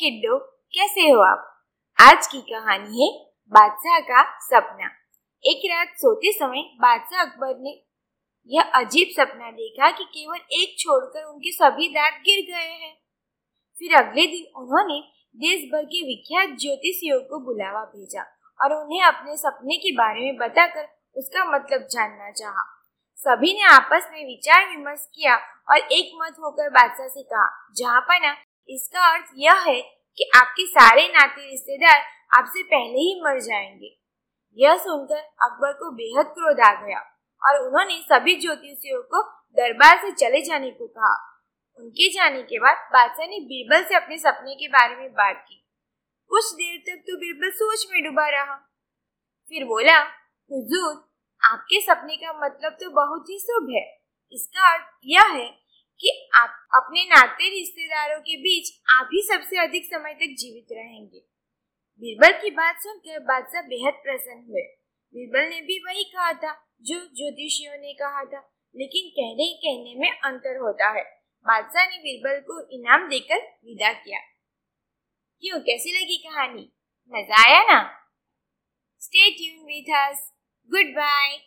किड्डो, कैसे हो आप? आज की कहानी है बादशाह का सपना। एक रात सोते समय बादशाह अकबर ने यह अजीब सपना देखा कि केवल एक छोड़कर उनके सभी दांत गिर गए हैं। फिर अगले दिन उन्होंने देश भर के विख्यात ज्योतिषियों को बुलावा भेजा और उन्हें अपने सपने के बारे में बताकर उसका मतलब जानना चाहा। सभी ने आपस में विचार विमर्श किया और एक मत होकर बादशाह से कहा, जहाँ पाना इसका अर्थ यह है कि आपके सारे नाते रिश्तेदार आपसे पहले ही मर जाएँगे। यह सुनकर अकबर को बेहद क्रोध आ गया और उन्होंने सभी ज्योतिषियों को दरबार से चले जाने को कहा। उनके जाने के बाद बादशाह ने बीरबल से अपने सपने के बारे में बात की। कुछ देर तक तो बीरबल सोच में डूबा रहा। फिर बोला, हुजूर, आपके सपने का मतलब तो बहुत ही शुभ है। इसका अर्थ यह है अपने नाते रिश्तेदारों के बीच आप ही सबसे अधिक समय तक जीवित रहेंगे। बीरबल की बात सुनकर बादशाह बेहद प्रसन्न हुए। बीरबल ने भी वही कहा था जो ज्योतिषियों ने कहा था, लेकिन कहने कहने में अंतर होता है। बादशाह ने बीरबल को इनाम देकर विदा किया। क्यों? कैसी लगी कहानी? मज़ा आया ना? Stay tune with us goodbye